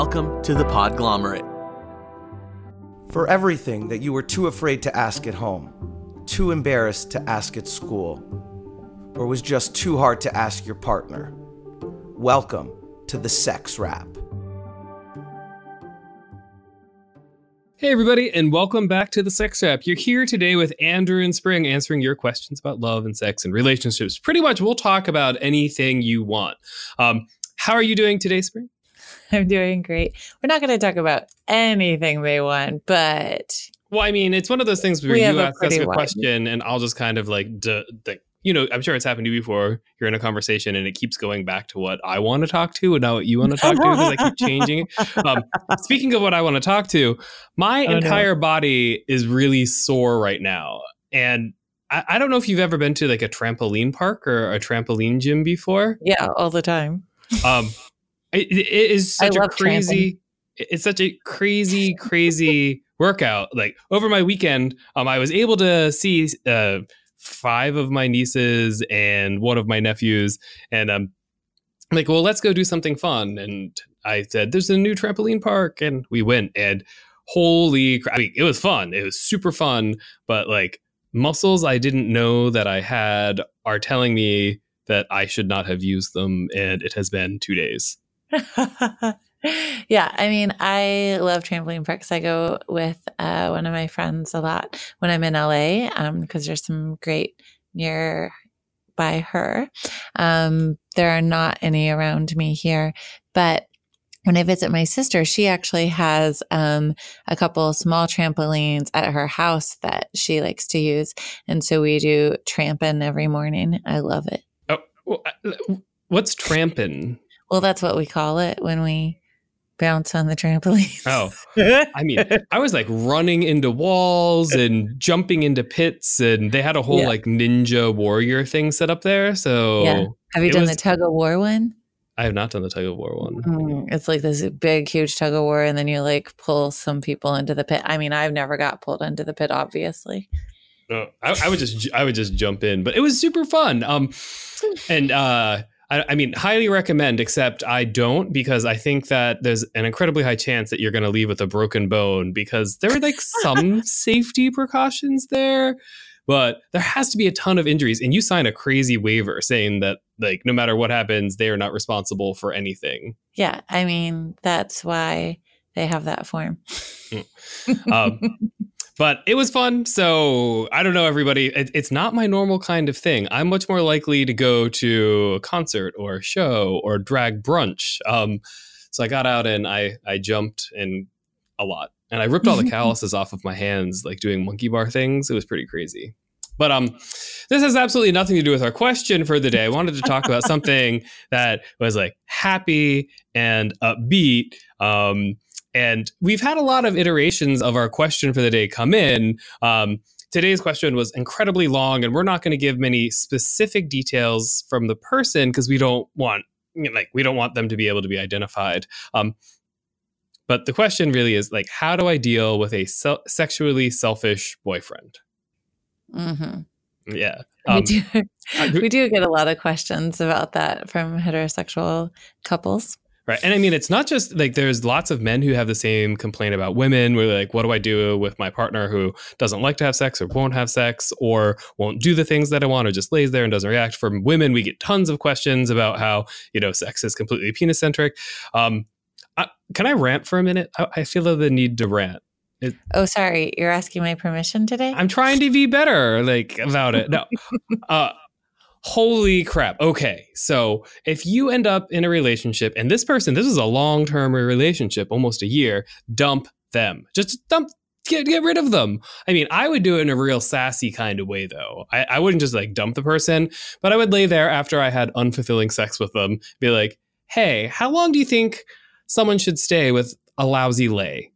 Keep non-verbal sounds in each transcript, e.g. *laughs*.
Welcome to the Podglomerate. For everything that you were too afraid to ask at home, too embarrassed to ask at school, or was just too hard to ask your partner, welcome to the Sex Wrap. Hey, everybody, and welcome back to the Sex Wrap. You're here today with Andrew and Spring answering your questions about love and sex and relationships. Pretty much, we'll talk about anything you want. Um, how are you doing today, Spring? *laughs* I'm doing great. We're not going to talk about anything they want, but well, I mean, it's one of those things where you ask us a question, and I'll just kind of like, d- d- you know, I'm sure it's happened to you before. You're in a conversation, and it keeps going back to what I want to talk to, and not what you want to talk to, because I keep *laughs* changing. Um, speaking of what I want to talk to, my oh, entire no. body is really sore right now, and I, I don't know if you've ever been to like a trampoline park or a trampoline gym before. Yeah, all the time. Um, it, it is such a crazy. Tramping. It's such a crazy, crazy *laughs* workout. Like over my weekend, um, I was able to see uh, five of my nieces and one of my nephews, and um, I'm like, well, let's go do something fun. And I said, there's a new trampoline park, and we went. And holy crap! I mean, it was fun. It was super fun, but like muscles I didn't know that I had are telling me that I should not have used them, and it has been two days. *laughs* yeah, I mean, I love trampoline parks. I go with uh, one of my friends a lot when I'm in LA because um, there's some great near by her. Um, there are not any around me here, but when I visit my sister, she actually has um, a couple small trampolines at her house that she likes to use, and so we do trampin every morning. I love it. Oh, uh, what's tramping? Well, that's what we call it when we bounce on the trampoline. Oh, *laughs* I mean, I was like running into walls and jumping into pits, and they had a whole yeah. like ninja warrior thing set up there. So, yeah. have you done was, the tug of war one? I have not done the tug of war one. Mm, it's like this big, huge tug of war, and then you like pull some people into the pit. I mean, I've never got pulled into the pit, obviously. No, I, I would just, I would just jump in, but it was super fun. Um, and uh I, I, mean, highly recommend, except I don't because I think that there's an incredibly high chance that you're going to leave with a broken bone because there are like *laughs* some safety precautions there, but there has to be a ton of injuries. And you sign a crazy waiver saying that, like, no matter what happens, they are not responsible for anything. Yeah. I mean, that's why they have that form. Hmm. um, *laughs* but it was fun. So I don't know, everybody. It, it's not my normal kind of thing. I'm much more likely to go to a concert or a show or drag brunch. Um, so I got out and I I jumped in a lot, and I ripped all the *laughs* calluses off of my hands, like doing monkey bar things. It was pretty crazy. But um, this has absolutely nothing to do with our question for the day. I wanted to talk about *laughs* something that was like happy and upbeat. Um, and we've had a lot of iterations of our question for the day come in. Um, today's question was incredibly long, and we're not going to give many specific details from the person because we don't want like we don't want them to be able to be identified. Um, but the question really is like, how do I deal with a se- sexually selfish boyfriend? Mm-hmm. Yeah. Um, we, do, we do get a lot of questions about that from heterosexual couples. Right. And I mean, it's not just like there's lots of men who have the same complaint about women where like, what do I do with my partner who doesn't like to have sex or won't have sex or won't do the things that I want or just lays there and doesn't react? From women, we get tons of questions about how, you know, sex is completely penis centric. Um, can I rant for a minute? I, I feel the need to rant. It, oh, sorry. You're asking my permission today? I'm trying to be better, like about it. No, *laughs* uh, holy crap. Okay. So if you end up in a relationship and this person, this is a long term relationship, almost a year, dump them. Just dump, get, get rid of them. I mean, I would do it in a real sassy kind of way, though. I, I wouldn't just like dump the person, but I would lay there after I had unfulfilling sex with them, be like, hey, how long do you think someone should stay with a lousy lay?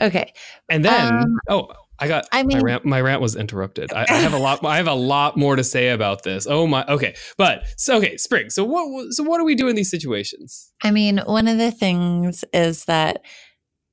Okay. And then, um, oh, I got. I mean, my rant, my rant was interrupted. I, I, have a lot. I have a lot more to say about this. Oh my. Okay, but so okay, spring. So what? So what do we do in these situations? I mean, one of the things is that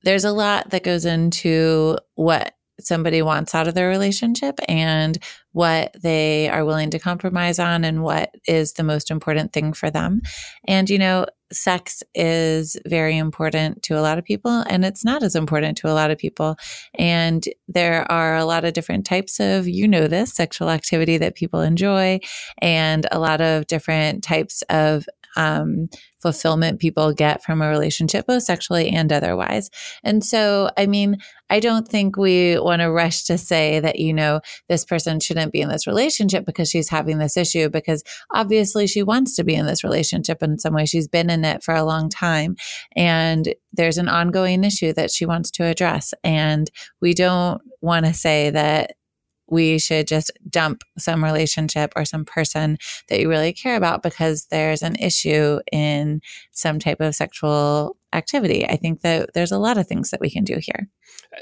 there's a lot that goes into what somebody wants out of their relationship and what they are willing to compromise on and what is the most important thing for them. And you know, sex is very important to a lot of people and it's not as important to a lot of people. And there are a lot of different types of, you know, this sexual activity that people enjoy and a lot of different types of um, fulfillment people get from a relationship, both sexually and otherwise. And so, I mean, I don't think we want to rush to say that, you know, this person shouldn't be in this relationship because she's having this issue, because obviously she wants to be in this relationship in some way. She's been in it for a long time. And there's an ongoing issue that she wants to address. And we don't want to say that we should just dump some relationship or some person that you really care about because there's an issue in some type of sexual activity. I think that there's a lot of things that we can do here.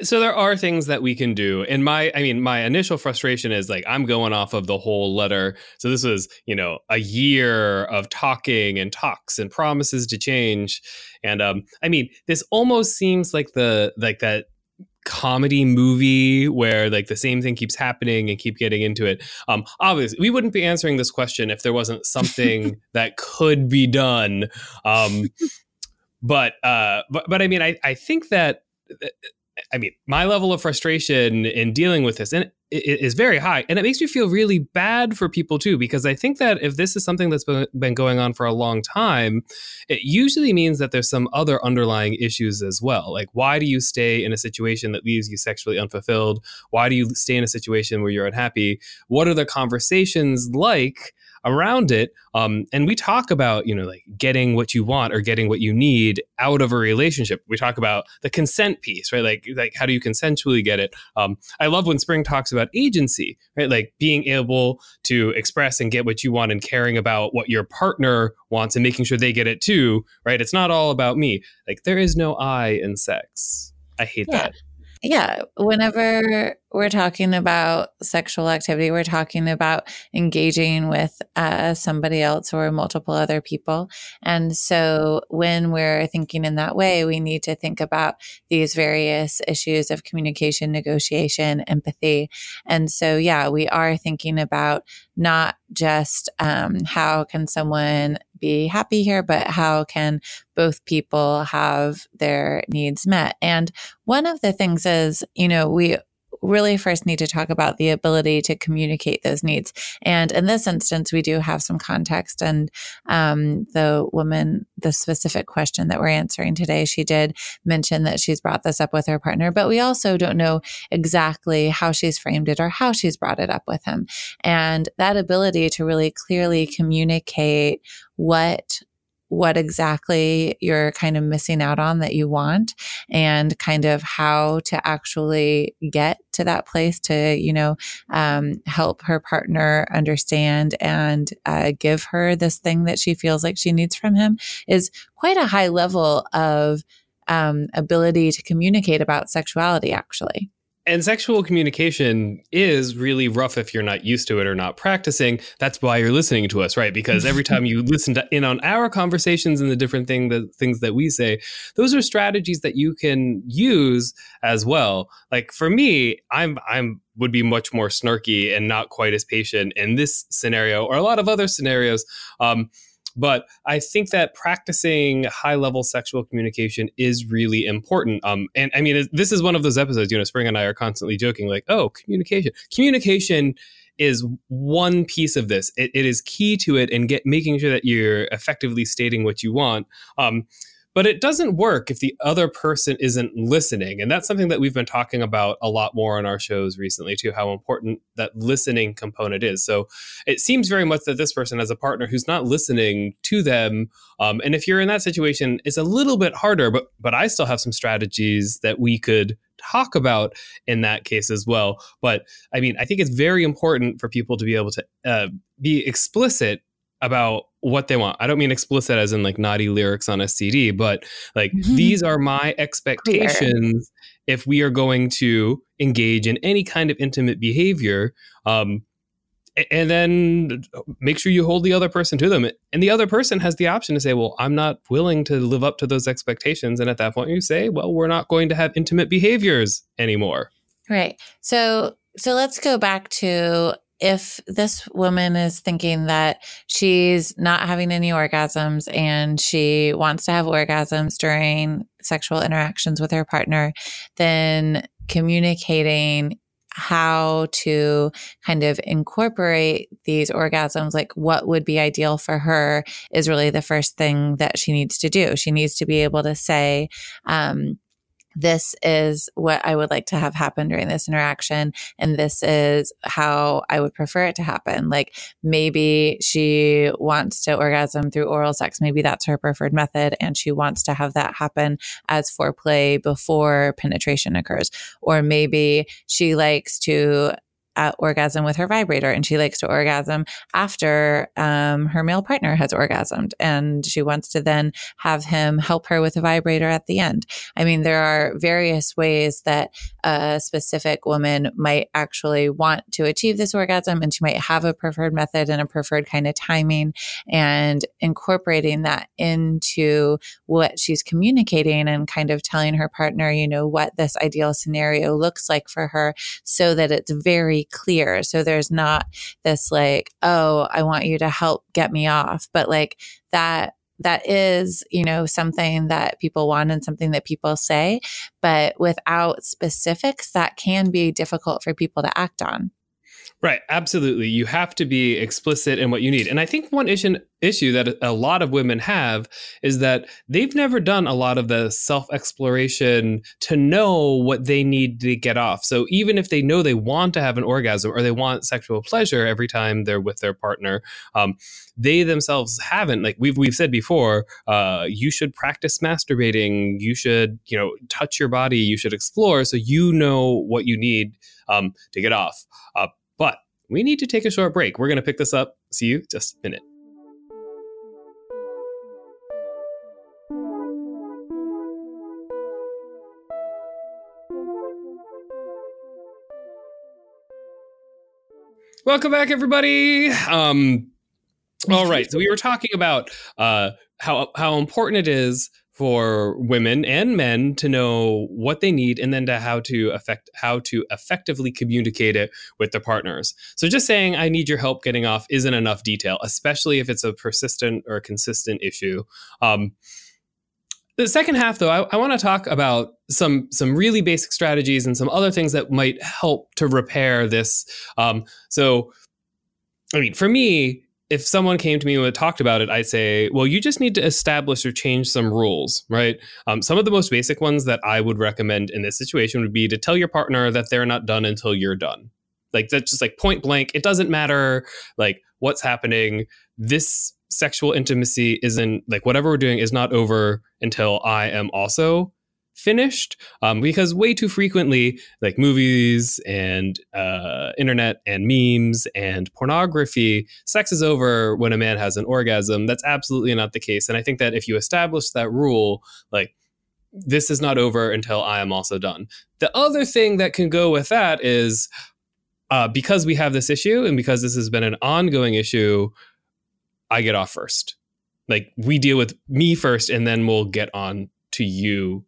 So there are things that we can do. And my I mean my initial frustration is like I'm going off of the whole letter. So this was, you know, a year of talking and talks and promises to change. And um I mean, this almost seems like the like that comedy movie where like the same thing keeps happening and keep getting into it. Um, obviously, we wouldn't be answering this question if there wasn't something *laughs* that could be done. Um, but uh, but but I mean, I I think that I mean, my level of frustration in dealing with this and is very high, and it makes me feel really bad for people too. Because I think that if this is something that's been going on for a long time, it usually means that there's some other underlying issues as well. Like, why do you stay in a situation that leaves you sexually unfulfilled? Why do you stay in a situation where you're unhappy? What are the conversations like? Around it. Um, and we talk about, you know, like getting what you want or getting what you need out of a relationship. We talk about the consent piece, right? Like, like how do you consensually get it? Um, I love when Spring talks about agency, right? Like being able to express and get what you want and caring about what your partner wants and making sure they get it too, right? It's not all about me. Like there is no I in sex. I hate yeah. that. Yeah. Whenever we're talking about sexual activity, we're talking about engaging with uh, somebody else or multiple other people. And so when we're thinking in that way, we need to think about these various issues of communication, negotiation, empathy. And so, yeah, we are thinking about not just um, how can someone be happy here, but how can both people have their needs met? And one of the things is, you know, we really first need to talk about the ability to communicate those needs. And in this instance, we do have some context. And um, the woman, the specific question that we're answering today, she did mention that she's brought this up with her partner, but we also don't know exactly how she's framed it or how she's brought it up with him. And that ability to really clearly communicate what what exactly you're kind of missing out on that you want and kind of how to actually get to that place to, you know, um, help her partner understand and uh, give her this thing that she feels like she needs from him is quite a high level of um, ability to communicate about sexuality, actually and sexual communication is really rough if you're not used to it or not practicing. That's why you're listening to us, right? Because every time you *laughs* listen to in on our conversations and the different thing the things that we say, those are strategies that you can use as well. Like for me, I'm I'm would be much more snarky and not quite as patient in this scenario or a lot of other scenarios. Um, but I think that practicing high level sexual communication is really important. Um, and I mean, this is one of those episodes, you know, Spring and I are constantly joking, like, oh, communication. Communication is one piece of this. it, it is key to it and get making sure that you're effectively stating what you want. Um, but it doesn't work if the other person isn't listening. And that's something that we've been talking about a lot more on our shows recently, too, how important that listening component is. So it seems very much that this person has a partner who's not listening to them. Um, and if you're in that situation, it's a little bit harder, but but I still have some strategies that we could talk about in that case as well. But I mean, I think it's very important for people to be able to uh, be explicit about what they want. I don't mean explicit as in like naughty lyrics on a CD, but like mm-hmm. these are my expectations Clear. if we are going to engage in any kind of intimate behavior. Um, and then make sure you hold the other person to them. And the other person has the option to say, well, I'm not willing to live up to those expectations. And at that point, you say, well, we're not going to have intimate behaviors anymore. Right. So, so let's go back to if this woman is thinking that she's not having any orgasms and she wants to have orgasms during sexual interactions with her partner, then communicating how to kind of incorporate these orgasms, like what would be ideal for her, is really the first thing that she needs to do. She needs to be able to say, um, this is what I would like to have happen during this interaction. And this is how I would prefer it to happen. Like maybe she wants to orgasm through oral sex. Maybe that's her preferred method. And she wants to have that happen as foreplay before penetration occurs. Or maybe she likes to uh, orgasm with her vibrator and she likes to orgasm after um, her male partner has orgasmed and she wants to then have him help her with a vibrator at the end. I mean there are various ways that a specific woman might actually want to achieve this orgasm and she might have a preferred method and a preferred kind of timing and incorporating that into what she's communicating and kind of telling her partner you know what this ideal scenario looks like for her so that it's very clear. So there's not this like, oh, I want you to help get me off, but like that that is, you know, something that people want and something that people say, but without specifics, that can be difficult for people to act on. Right, absolutely. You have to be explicit in what you need. And I think one issue issue that a lot of women have is that they've never done a lot of the self-exploration to know what they need to get off. So even if they know they want to have an orgasm or they want sexual pleasure every time they're with their partner, um, they themselves haven't. Like we've we've said before, uh, you should practice masturbating. You should you know touch your body. You should explore so you know what you need um, to get off. Uh, but we need to take a short break. We're going to pick this up. See you just a minute. Welcome back, everybody. Um, all right, so we were talking about uh, how how important it is for women and men to know what they need and then to how to affect how to effectively communicate it with their partners. So just saying I need your help getting off isn't enough detail, especially if it's a persistent or a consistent issue. Um, the second half, though, I, I want to talk about some some really basic strategies and some other things that might help to repair this. Um, so, I mean, for me, if someone came to me and talked about it, I'd say, well, you just need to establish or change some rules, right? Um, some of the most basic ones that I would recommend in this situation would be to tell your partner that they're not done until you're done. Like that's just like point blank. It doesn't matter like what's happening. This sexual intimacy isn't like whatever we're doing is not over until I am also finished um, because way too frequently like movies and uh, internet and memes and pornography sex is over when a man has an orgasm. That's absolutely not the case and i think that if you establish that rule like this is not over until i am also done. The other thing that can go with that is uh, because we have this issue and because this has been an ongoing issue i get off first. Like we deal with me first and then we'll get on to you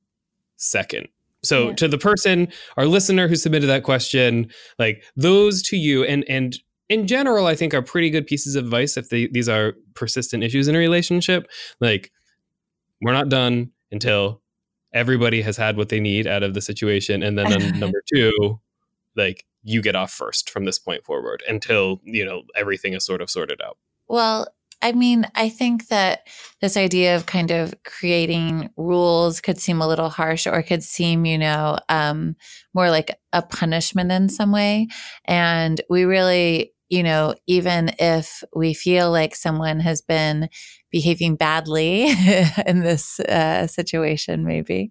second. So yeah. to the person, our listener who submitted that question, like those to you and and in general, I think are pretty good pieces of advice if they, these are persistent issues in a relationship. Like we're not done until everybody has had what they need out of the situation. And then *laughs* number two, like you get off first from this point forward until, you know, everything is sort of sorted out. Well, I mean, I think that this idea of kind of creating rules could seem a little harsh or could seem, you know, um, more like a punishment in some way. And we really, you know, even if we feel like someone has been behaving badly *laughs* in this uh, situation, maybe.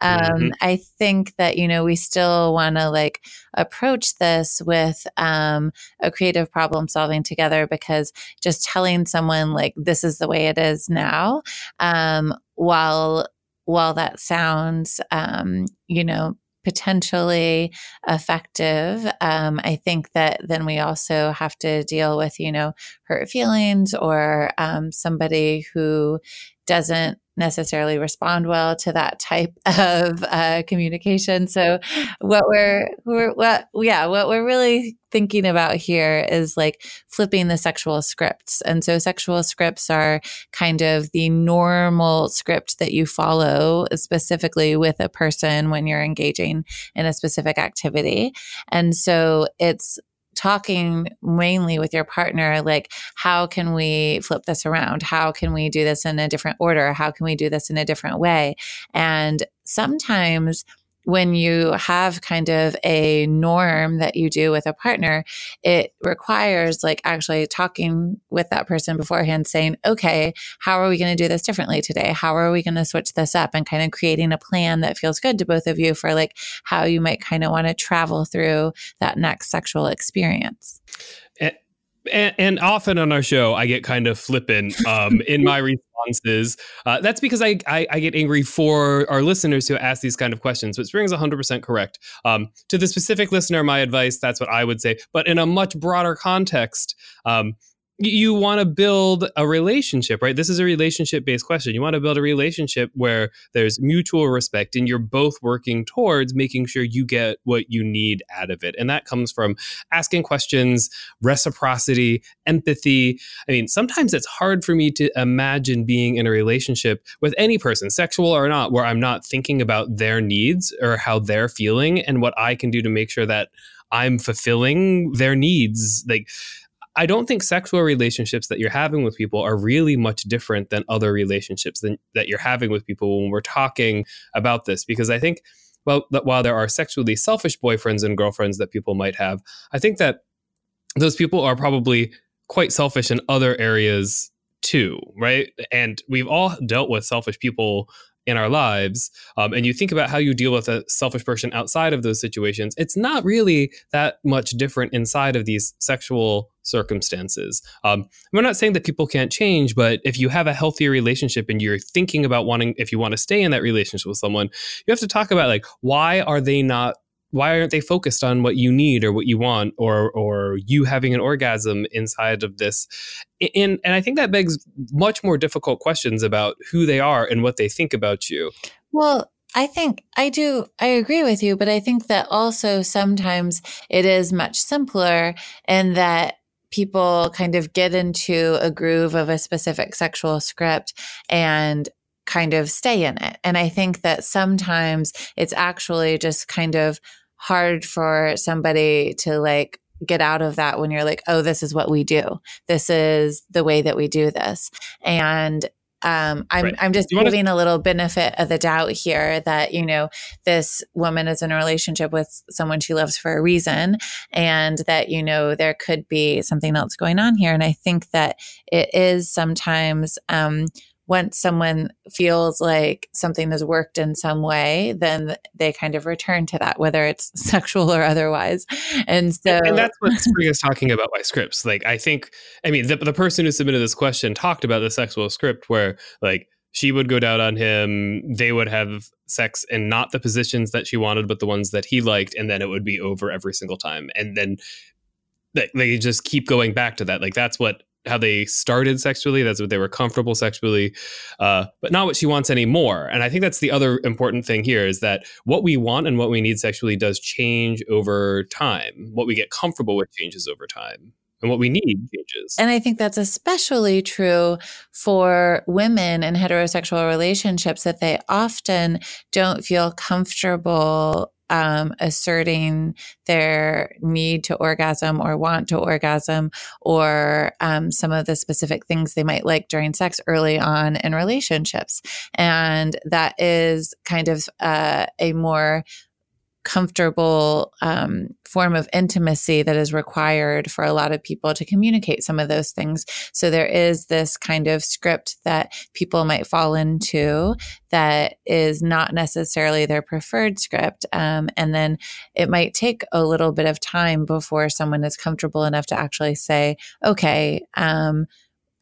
Um, mm-hmm. I think that, you know, we still want to like approach this with um, a creative problem solving together because just telling someone like this is the way it is now, um, while while that sounds, um, you know, potentially effective. Um, I think that then we also have to deal with, you know, hurt feelings or um, somebody who doesn't necessarily respond well to that type *laughs* of uh, communication. So, what we're, we're what yeah, what we're really thinking about here is like flipping the sexual scripts. And so, sexual scripts are kind of the normal script that you follow, specifically with a person when you're engaging in a specific activity. And so, it's talking mainly with your partner like how can we flip this around? How can we do this in a different order? How can we do this in a different way? And sometimes when you have kind of a norm that you do with a partner, it requires like actually talking with that person beforehand, saying, okay, how are we going to do this differently today? How are we going to switch this up? And kind of creating a plan that feels good to both of you for like how you might kind of want to travel through that next sexual experience. And, often on our show, I get kind of flippant um, in my *laughs* responses. Uh, that's because I, I, I get angry for our listeners who ask these kind of questions. But Spring is 100% correct. Um, to the specific listener, my advice, that's what I would say. But in a much broader context, um, you want to build a relationship, right? This is a relationship based question. You want to build a relationship where there's mutual respect and you're both working towards making sure you get what you need out of it. And that comes from asking questions, reciprocity, empathy. I mean, sometimes it's hard for me to imagine being in a relationship with any person, sexual or not, where I'm not thinking about their needs or how they're feeling and what I can do to make sure that I'm fulfilling their needs. Like, I don't think sexual relationships that you're having with people are really much different than other relationships than, that you're having with people when we're talking about this. Because I think, well, while there are sexually selfish boyfriends and girlfriends that people might have, I think that those people are probably quite selfish in other areas too, right? And we've all dealt with selfish people in our lives um, and you think about how you deal with a selfish person outside of those situations it's not really that much different inside of these sexual circumstances. Um, i'm not saying that people can't change but if you have a healthier relationship and you're thinking about wanting if you want to stay in that relationship with someone you have to talk about like why are they not why aren't they focused on what you need or what you want or or you having an orgasm inside of this and and i think that begs much more difficult questions about who they are and what they think about you well I think I do, I agree with you, but I think that also sometimes it is much simpler and that people kind of get into a groove of a specific sexual script and kind of stay in it. And I think that sometimes it's actually just kind of hard for somebody to like get out of that when you're like, oh, this is what we do. This is the way that we do this. And um, I'm right. I'm just giving to- a little benefit of the doubt here that you know this woman is in a relationship with someone she loves for a reason, and that you know there could be something else going on here. And I think that it is sometimes um, once someone feels like something has worked in some way, then they kind of return to that, whether it's *laughs* sexual or otherwise. And so, and, and that's what Spring is talking about by scripts. Like, I think, I mean, the, the person who submitted this question talked about the sexual script where, like, she would go down on him. They would have sex in not the positions that she wanted, but the ones that he liked, and then it would be over every single time. And then they, they just keep going back to that. Like that's what how they started sexually. That's what they were comfortable sexually, uh, but not what she wants anymore. And I think that's the other important thing here is that what we want and what we need sexually does change over time. What we get comfortable with changes over time. And what we need changes. And I think that's especially true for women in heterosexual relationships that they often don't feel comfortable um, asserting their need to orgasm or want to orgasm or um, some of the specific things they might like during sex early on in relationships. And that is kind of uh, a more comfortable um, form of intimacy that is required for a lot of people to communicate some of those things. So there is this kind of script that people might fall into that is not necessarily their preferred script. Um, and then it might take a little bit of time before someone is comfortable enough to actually say, okay, um,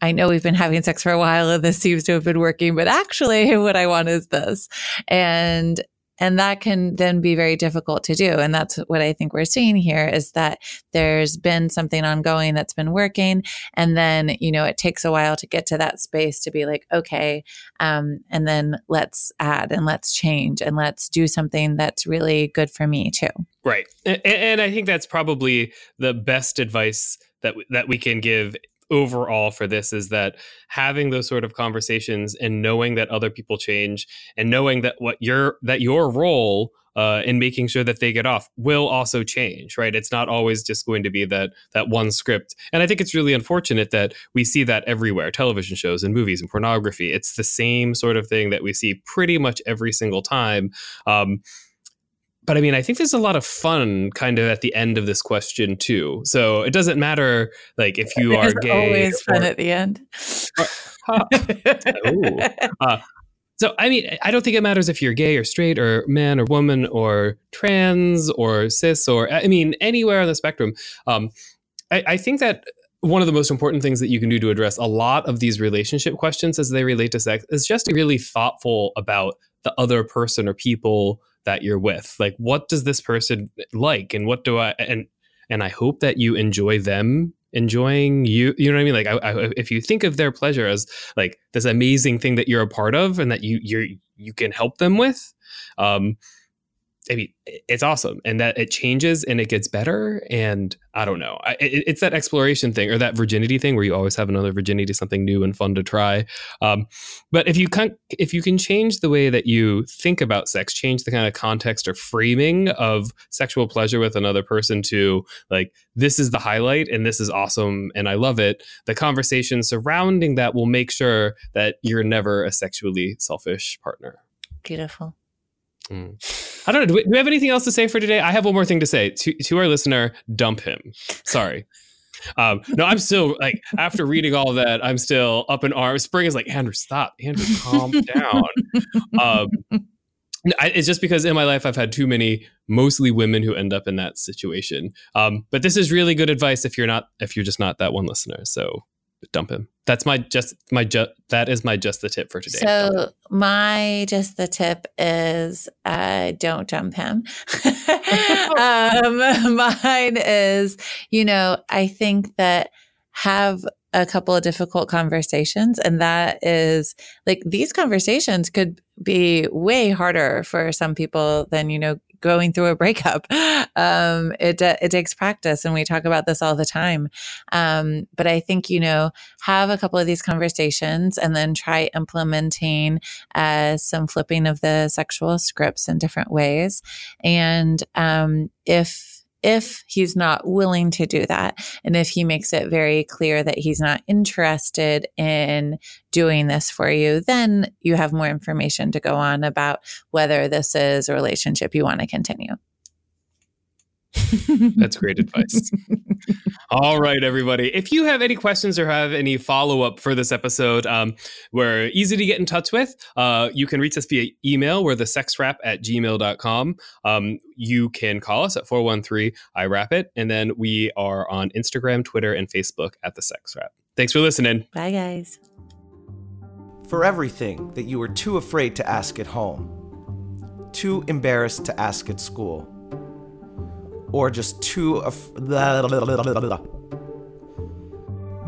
I know we've been having sex for a while and this seems to have been working, but actually *laughs* what I want is this. And and that can then be very difficult to do. And that's what I think we're seeing here is that there's been something ongoing that's been working. And then, you know, it takes a while to get to that space to be like, okay, um, and then let's add and let's change and let's do something that's really good for me too. Right. And, and I think that's probably the best advice that that we can give overall for this is that having those sort of conversations and knowing that other people change and knowing that what your that your role uh, in making sure that they get off will also change right? It's not always just going to be that that one script. And i think it's really unfortunate that we see that everywhere television shows and movies and pornography. It's the same sort of thing that we see pretty much every single time. Um, but I mean, I think there's a lot of fun kind of at the end of this question too. So it doesn't matter like if you There's are gay. always fun at the end. Uh, so I mean, I don't think it matters if you're gay or straight or man or woman or trans or cis or I mean anywhere on the spectrum. Um, I, I think that one of the most important things that you can do to address a lot of these relationship questions as they relate to sex is just to be really thoughtful about the other person or people that you're with. Like, what does this person like, and what do I and and I hope that you enjoy them enjoying you. You know what I mean? Like, I, I, if you think of their pleasure as like this amazing thing that you're a part of, and that you you're you can help them with. Um, I mean, it's awesome, and that it changes and it gets better. And I don't know, I, it, it's that exploration thing or that virginity thing where you always have another virginity, something new and fun to try. Um, but if you can, if you can change the way that you think about sex, change the kind of context or framing of sexual pleasure with another person to like this is the highlight and this is awesome and I love it. The conversation surrounding that will make sure that you're never a sexually selfish partner. Beautiful. Mm. I don't know. Do we, do we have anything else to say for today? I have one more thing to say to, to our listener. Dump him. Sorry. Um, no, I'm still like after reading all that, I'm still up in arms. Spring is like Andrew, stop, Andrew, calm *laughs* down. Um, I, it's just because in my life I've had too many, mostly women who end up in that situation. Um, but this is really good advice if you're not, if you're just not that one listener. So dump him. That's my just my just that is my just the tip for today. So my just the tip is uh, don't dump him. *laughs* *laughs* um, mine is, you know, I think that have a couple of difficult conversations, and that is like these conversations could be way harder for some people than you know going through a breakup. *laughs* Um, it it takes practice, and we talk about this all the time. Um, but I think you know have a couple of these conversations, and then try implementing uh, some flipping of the sexual scripts in different ways. And um, if if he's not willing to do that, and if he makes it very clear that he's not interested in doing this for you, then you have more information to go on about whether this is a relationship you want to continue. That's great advice. *laughs* All right, everybody. If you have any questions or have any follow up for this episode, um, we're easy to get in touch with. Uh, you can reach us via email. We're the sexwrap at gmail.com. Um, you can call us at 413 I Wrap It. And then we are on Instagram, Twitter, and Facebook at the Sex Wrap. Thanks for listening. Bye, guys. For everything that you were too afraid to ask at home, too embarrassed to ask at school, or just too. Af-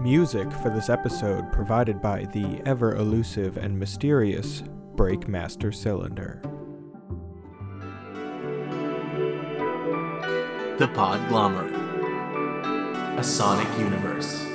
Music for this episode provided by the ever elusive and mysterious Breakmaster Cylinder. The Podglomerate. A sonic universe.